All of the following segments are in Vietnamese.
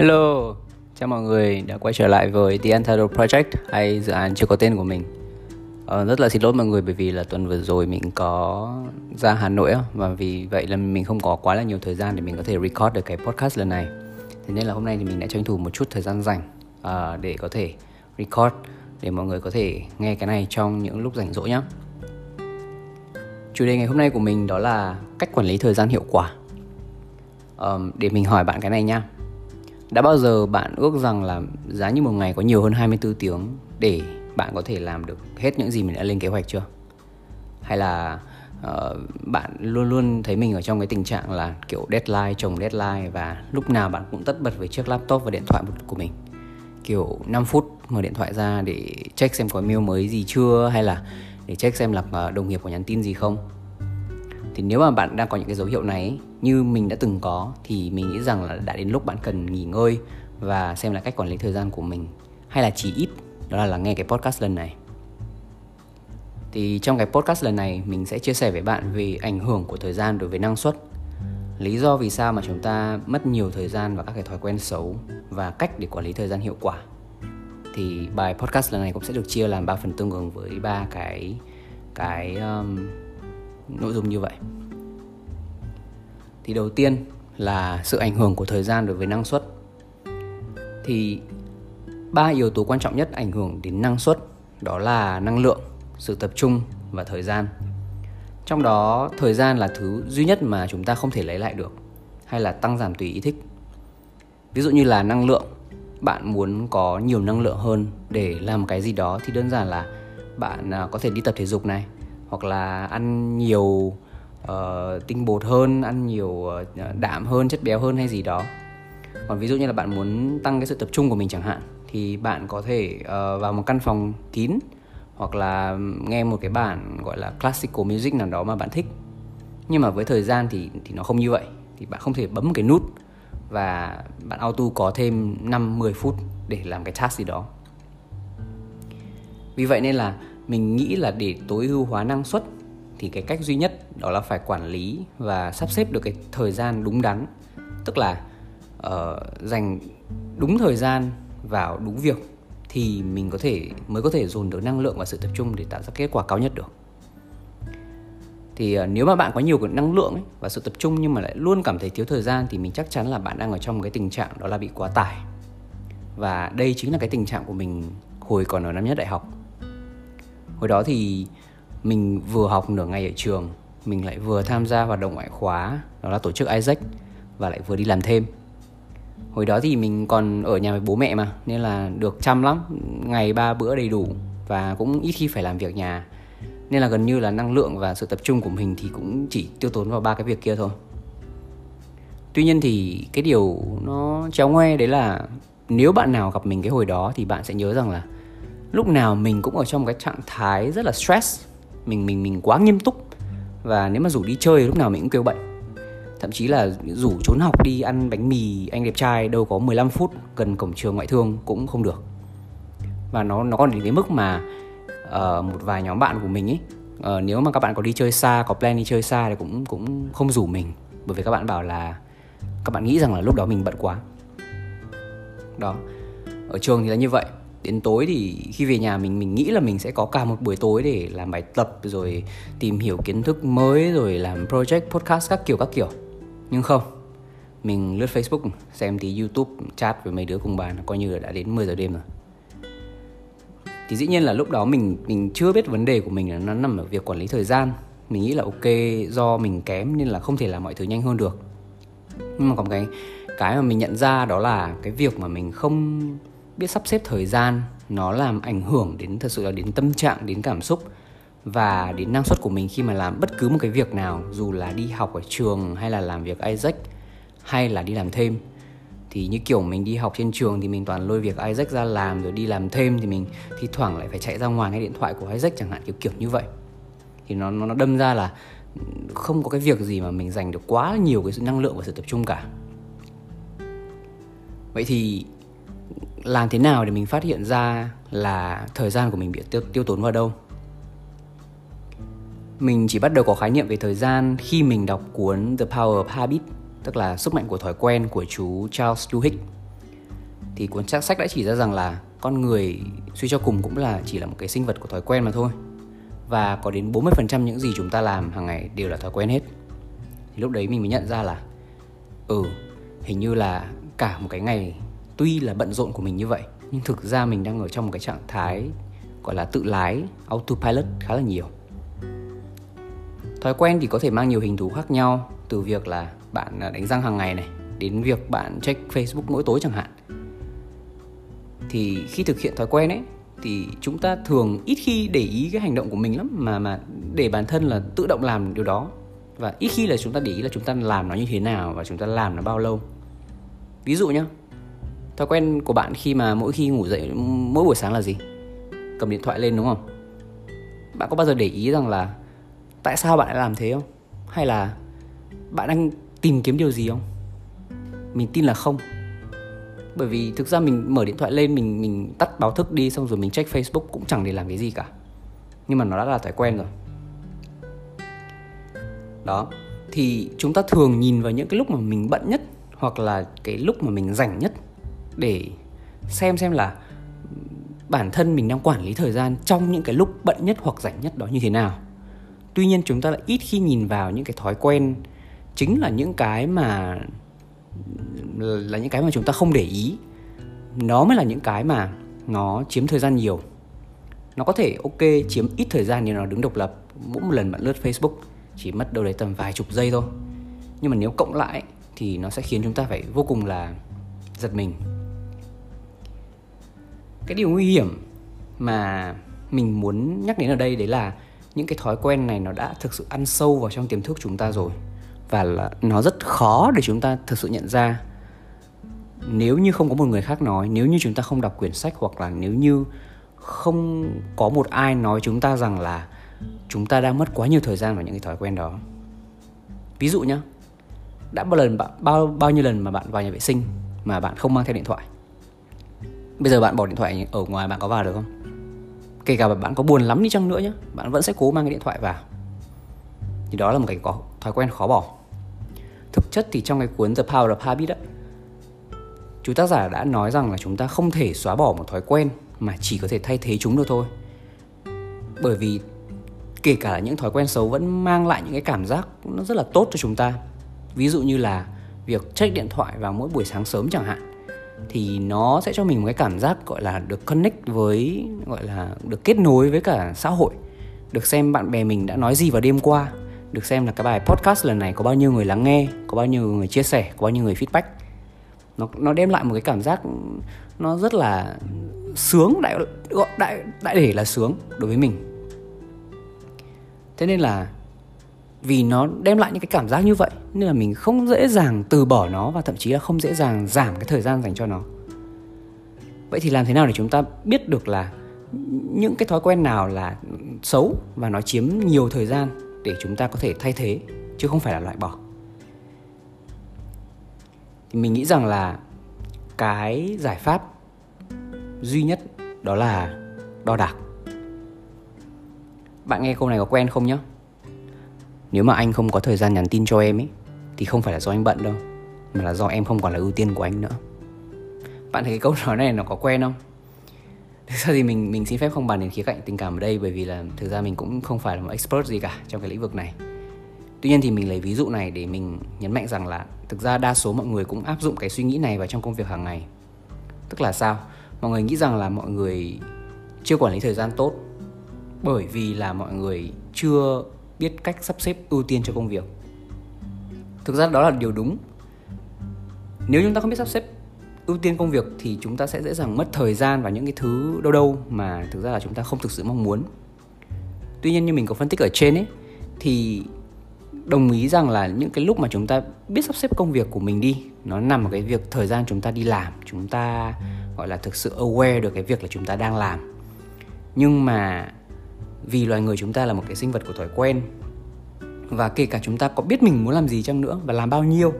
Hello, chào mọi người đã quay trở lại với The Untitled Project hay dự án chưa có tên của mình. Ờ, Rất là xin lỗi mọi người bởi vì là tuần vừa rồi mình có ra Hà Nội Và vì vậy là mình không có quá là nhiều thời gian để mình có thể record được cái podcast lần này. Thế nên là hôm nay thì mình đã tranh thủ một chút thời gian rảnh uh, để có thể record Để mọi người có thể nghe cái này trong những lúc rảnh rỗi nhé Chủ đề ngày hôm nay của mình đó là cách quản lý thời gian hiệu quả. Um, Để mình hỏi bạn cái này nha đã bao giờ bạn ước rằng là giá như một ngày có nhiều hơn 24 tiếng để bạn có thể làm được hết những gì mình đã lên kế hoạch chưa? Hay là uh, bạn luôn luôn thấy mình ở trong cái tình trạng là kiểu deadline chồng deadline và lúc nào bạn cũng tất bật với chiếc laptop và điện thoại của mình kiểu 5 phút mở điện thoại ra để check xem có mail mới gì chưa hay là để check xem là ờ, đồng nghiệp có nhắn tin gì không thì nếu mà bạn đang có những cái dấu hiệu này như mình đã từng có thì mình nghĩ rằng là đã đến lúc bạn cần nghỉ ngơi và xem lại cách quản lý thời gian của mình. Hay là chỉ ít đó là lắng nghe cái podcast lần này. Thì trong cái podcast lần này mình sẽ chia sẻ với bạn về ảnh hưởng của thời gian đối với năng suất lý do vì sao mà chúng ta mất nhiều thời gian vào các cái thói quen xấu và cách để quản lý thời gian hiệu quả. Thì bài podcast lần này cũng sẽ được chia làm ba phần tương ứng với ba cái cái um, nội dung như vậy. Thì đầu tiên là sự ảnh hưởng của thời gian đối với năng suất. Thì ba yếu tố quan trọng nhất ảnh hưởng đến năng suất, đó là năng lượng, sự tập trung và thời gian. Trong đó, thời gian là thứ duy nhất mà chúng ta không thể lấy lại được, hay là tăng giảm tùy ý thích. Ví dụ như là năng lượng, bạn muốn có nhiều năng lượng hơn để làm cái gì đó thì đơn giản là bạn à, có thể đi tập thể dục này hoặc là ăn nhiều uh, tinh bột hơn ăn nhiều uh, đạm hơn chất béo hơn hay gì đó còn ví dụ như là bạn muốn tăng cái sự tập trung của mình chẳng hạn thì bạn có thể uh, vào một căn phòng kín hoặc là nghe một cái bản gọi là classical music nào đó mà bạn thích nhưng mà với thời gian thì thì nó không như vậy thì bạn không thể bấm một cái nút và bạn auto có thêm 5 10 phút để làm cái task gì đó. Vì vậy nên là mình nghĩ là để tối ưu hóa năng suất thì cái cách duy nhất đó là phải quản lý và sắp xếp được cái thời gian đúng đắn. Tức là uh, dành đúng thời gian vào đúng việc thì mình có thể mới có thể dồn được năng lượng và sự tập trung để tạo ra kết quả cao nhất được. Thì uh, nếu mà bạn có nhiều cái năng lượng ấy, và sự tập trung nhưng mà lại luôn cảm thấy thiếu thời gian thì mình chắc chắn là bạn đang ở trong một cái tình trạng đó là bị quá tải. Và đây chính là cái tình trạng của mình hồi còn ở năm nhất đại học hồi đó thì mình vừa học nửa ngày ở trường, mình lại vừa tham gia hoạt động ngoại khóa, đó là tổ chức Isaac, và lại vừa đi làm thêm. Hồi đó thì mình còn ở nhà với bố mẹ mà, nên là được chăm lắm, ngày ba bữa đầy đủ, và cũng ít khi phải làm việc nhà. Nên là gần như là năng lượng và sự tập trung của mình thì cũng chỉ tiêu tốn vào ba cái việc kia thôi. Tuy nhiên thì cái điều nó chéo ngoe đấy là nếu bạn nào gặp mình cái hồi đó thì bạn sẽ nhớ rằng là lúc nào mình cũng ở trong cái trạng thái rất là stress. Mình mình mình quá nghiêm túc. Và nếu mà rủ đi chơi lúc nào mình cũng kêu bệnh thậm chí là rủ trốn học đi ăn bánh mì anh đẹp trai đâu có 15 phút gần cổng trường ngoại thương cũng không được. Và nó nó còn đến cái mức mà uh, một vài nhóm bạn của mình ấy uh, nếu mà các bạn có đi chơi xa có plan đi chơi xa thì cũng cũng không rủ mình. Bởi vì các bạn bảo là các bạn nghĩ rằng là lúc đó mình bận quá. Đó. Ở trường thì là như vậy đến tối thì khi về nhà mình mình nghĩ là mình sẽ có cả một buổi tối để làm bài tập, rồi tìm hiểu kiến thức mới, rồi làm project, podcast các kiểu các kiểu. Nhưng không, mình lướt facebook, xem tí youtube, chat với mấy đứa cùng bàn, coi như là đã đến 10 giờ đêm rồi. Thì dĩ nhiên là lúc đó mình mình chưa biết vấn đề của mình là nó nằm ở việc quản lý thời gian. Mình nghĩ là ok, do mình kém nên là không thể làm mọi thứ nhanh hơn được. Nhưng mà còn cái cái mà mình nhận ra đó là cái việc mà mình không biết sắp xếp thời gian, nó làm ảnh hưởng đến, thật sự là đến tâm trạng, đến cảm xúc và đến năng suất của mình khi mà làm bất cứ một cái việc nào, dù là đi học ở trường hay là làm việc Isaac hay là đi làm thêm. Thì như kiểu mình đi học trên trường thì mình toàn lôi việc Isaac ra làm rồi đi làm thêm thì mình thi thoảng lại phải chạy ra ngoài cái điện thoại của Isaac chẳng hạn, kiểu kiểu như vậy. Thì nó nó đâm ra là không có cái việc gì mà mình dành được quá nhiều cái sự năng lượng và sự tập trung cả. Vậy thì làm thế nào để mình phát hiện ra là thời gian của mình bị tiêu, tiêu tốn vào đâu? Mình chỉ bắt đầu có khái niệm về thời gian khi mình đọc cuốn The Power of Habit tức là sức mạnh của thói quen của chú Charles Duhigg. Thì cuốn sách đã chỉ ra rằng là con người suy cho cùng cũng là chỉ là một cái sinh vật của thói quen mà thôi. Và có đến 40% những gì chúng ta làm hàng ngày đều là thói quen hết. Thì lúc đấy mình mới nhận ra là ừ hình như là cả một cái ngày tuy là bận rộn của mình như vậy, nhưng thực ra mình đang ở trong một cái trạng thái gọi là tự lái, autopilot khá là nhiều. Thói quen thì có thể mang nhiều hình thú khác nhau, từ việc là bạn à, đánh răng hàng ngày này, đến việc bạn check facebook mỗi tối chẳng hạn. Thì khi thực hiện thói quen ấy, thì chúng ta thường ít khi để ý cái hành động của mình lắm, mà mà để bản thân là tự động làm điều đó. Và ít khi là chúng ta để ý là chúng ta làm nó như thế nào và chúng ta làm nó bao lâu. Ví dụ nhá thói quen của bạn khi mà mỗi khi ngủ dậy, mỗi buổi sáng là gì? Cầm điện thoại lên đúng không? Bạn có bao giờ để ý rằng là tại sao bạn lại làm thế không? Hay là bạn đang tìm kiếm điều gì không? Mình tin là không. Bởi vì thực ra mình mở điện thoại lên, mình mình tắt báo thức đi, xong rồi mình check Facebook cũng chẳng để làm cái gì cả. Nhưng mà nó đã là thói quen rồi. Đó, thì chúng ta thường nhìn vào những cái lúc mà mình bận nhất hoặc là cái lúc mà mình rảnh nhất để xem xem là bản thân mình đang quản lý thời gian trong những cái lúc bận nhất hoặc rảnh nhất đó như thế nào. Tuy nhiên chúng ta lại ít khi nhìn vào những cái thói quen chính là những cái mà, là những cái mà chúng ta không để ý. Nó mới là những cái mà nó chiếm thời gian nhiều. Nó có thể, ok, chiếm ít thời gian nhưng nó đứng độc lập, mỗi một lần bạn lướt facebook chỉ mất đâu đấy tầm vài chục giây thôi. Nhưng mà nếu cộng lại thì nó sẽ khiến chúng ta phải vô cùng là giật mình cái điều nguy hiểm mà mình muốn nhắc đến ở đây, đấy là những cái thói quen này nó đã thực sự ăn sâu vào trong tiềm thức chúng ta rồi và là nó rất khó để chúng ta thực sự nhận ra. Nếu như không có một người khác nói, nếu như chúng ta không đọc quyển sách hoặc là nếu như không có một ai nói chúng ta rằng là chúng ta đang mất quá nhiều thời gian vào những cái thói quen đó. Ví dụ nhá, đã bao lần bạn bao bao nhiêu lần mà bạn vào nhà vệ sinh mà bạn không mang theo điện thoại? Bây giờ bạn bỏ điện thoại ở ngoài, bạn có vào được không? Kể cả bạn có buồn lắm đi chăng nữa nhé bạn vẫn sẽ cố mang cái điện thoại vào. Thì đó là một cái có, thói quen khó bỏ. Thực chất thì trong cái cuốn The Power of Habit đó chú tác giả đã nói rằng là chúng ta không thể xóa bỏ một thói quen mà chỉ có thể thay thế chúng được thôi. Bởi vì kể cả những thói quen xấu vẫn mang lại những cái cảm giác nó rất là tốt cho chúng ta. Ví dụ như là việc check điện thoại vào mỗi buổi sáng sớm chẳng hạn thì nó sẽ cho mình một cái cảm giác gọi là được connect với, gọi là được kết nối với cả xã hội. Được xem bạn bè mình đã nói gì vào đêm qua. Được xem là cái bài podcast lần này có bao nhiêu người lắng nghe, có bao nhiêu người chia sẻ, có bao nhiêu người feedback. Nó nó đem lại một cái cảm giác nó rất là sướng, đại, gọi đại đại để là sướng đối với mình. Thế nên là vì nó đem lại những cái cảm giác như vậy, nên là mình không dễ dàng từ bỏ nó và thậm chí là không dễ dàng giảm cái thời gian dành cho nó. Vậy thì làm thế nào để chúng ta biết được là những cái thói quen nào là xấu và nó chiếm nhiều thời gian để chúng ta có thể thay thế, chứ không phải là loại bỏ? Thì mình nghĩ rằng là cái giải pháp duy nhất đó là đo đạc. Bạn nghe câu này có quen không nhá? Nếu mà anh không có thời gian nhắn tin cho em ấy thì không phải là do anh bận đâu, mà là do em không còn là ưu tiên của anh nữa. Bạn thấy cái câu nói này nó có quen không? Thực ra thì mình mình xin phép không bàn đến khía cạnh tình cảm ở đây, bởi vì là thực ra mình cũng không phải là một expert gì cả trong cái lĩnh vực này. Tuy nhiên thì mình lấy ví dụ này để mình nhấn mạnh rằng là thực ra đa số mọi người cũng áp dụng cái suy nghĩ này vào trong công việc hàng ngày. Tức là sao? Mọi người nghĩ rằng là mọi người chưa quản lý thời gian tốt bởi vì là mọi người chưa biết cách sắp xếp ưu tiên cho công việc. Thực ra đó là điều đúng. Nếu chúng ta không biết sắp xếp ưu tiên công việc thì chúng ta sẽ dễ dàng mất thời gian vào những cái thứ đâu đâu mà thực ra là chúng ta không thực sự mong muốn. Tuy nhiên như mình có phân tích ở trên ấy, thì đồng ý rằng là những cái lúc mà chúng ta biết sắp xếp công việc của mình đi, nó nằm ở cái việc thời gian chúng ta đi làm, chúng ta, gọi là, thực sự aware được cái việc là chúng ta đang làm. Nhưng mà vì loài người chúng ta là một cái sinh vật của thói quen. Và kể cả chúng ta có biết mình muốn làm gì chăng nữa và làm bao nhiêu,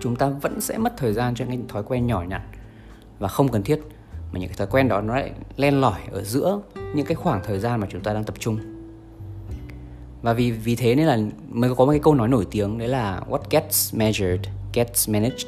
chúng ta vẫn sẽ mất thời gian cho những thói quen nhỏ nhặt. Và không cần thiết mà những cái thói quen đó nó lại len lỏi ở giữa những cái khoảng thời gian mà chúng ta đang tập trung. Và vì vì thế nên là mới có một cái câu nói nổi tiếng, đấy là what gets measured gets managed.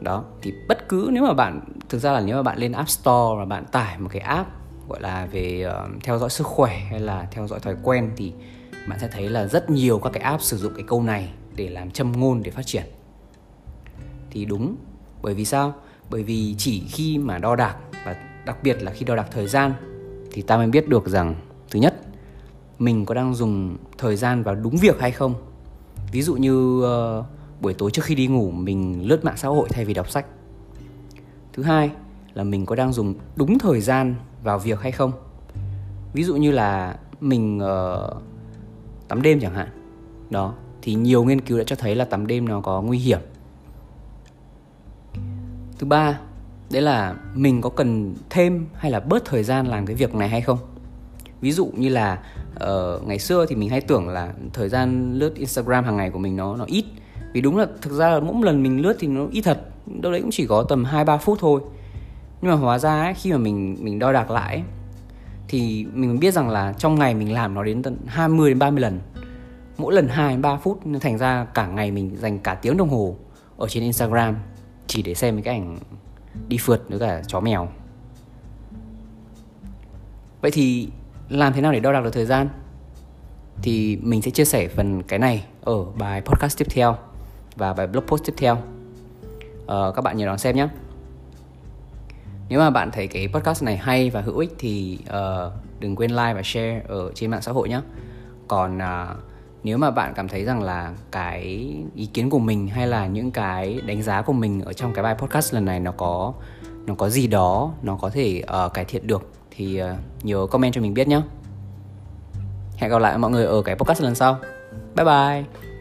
Đó, thì bất cứ nếu mà bạn, thực ra là nếu mà bạn lên app store và bạn tải một cái app gọi là về uh, theo dõi sức khỏe hay là theo dõi thói quen thì bạn sẽ thấy là rất nhiều các cái app sử dụng cái câu này để làm châm ngôn để phát triển. Thì đúng bởi vì sao? Bởi vì chỉ khi mà đo đạc và đặc biệt là khi đo đạc thời gian thì ta mới biết được rằng thứ nhất mình có đang dùng thời gian vào đúng việc hay không. Ví dụ như uh, buổi tối trước khi đi ngủ mình lướt mạng xã hội thay vì đọc sách. Thứ hai là mình có đang dùng đúng thời gian vào việc hay không? Ví dụ như là mình uh, tắm đêm chẳng hạn. Đó thì nhiều nghiên cứu đã cho thấy là tắm đêm nó có nguy hiểm. Thứ ba đấy là mình có cần thêm hay là bớt thời gian làm cái việc này hay không? Ví dụ như là uh, ngày xưa thì mình hay tưởng là thời gian lướt instagram hàng ngày của mình nó nó ít. Vì đúng là thực ra là mỗi lần mình lướt thì nó ít thật. Đâu đấy cũng chỉ có tầm hai ba phút thôi nhưng mà hóa ra ấy, khi mà mình mình đo đạc lại ấy, thì mình biết rằng là trong ngày mình làm nó đến tận 20 đến 30 lần. Mỗi lần 2 đến 3 phút nên thành ra cả ngày mình dành cả tiếng đồng hồ ở trên Instagram chỉ để xem cái ảnh đi phượt với cả chó mèo. Vậy thì làm thế nào để đo đạc được thời gian? Thì mình sẽ chia sẻ phần cái này ở bài podcast tiếp theo và bài blog post tiếp theo. Uh, các bạn nhớ đón xem nhé nếu mà bạn thấy cái podcast này hay và hữu ích thì uh, đừng quên like và share ở trên mạng xã hội nhé còn uh, nếu mà bạn cảm thấy rằng là cái ý kiến của mình hay là những cái đánh giá của mình ở trong cái bài podcast lần này nó có nó có gì đó nó có thể uh, cải thiện được thì uh, nhớ comment cho mình biết nhé hẹn gặp lại mọi người ở cái podcast lần sau. Bye bye.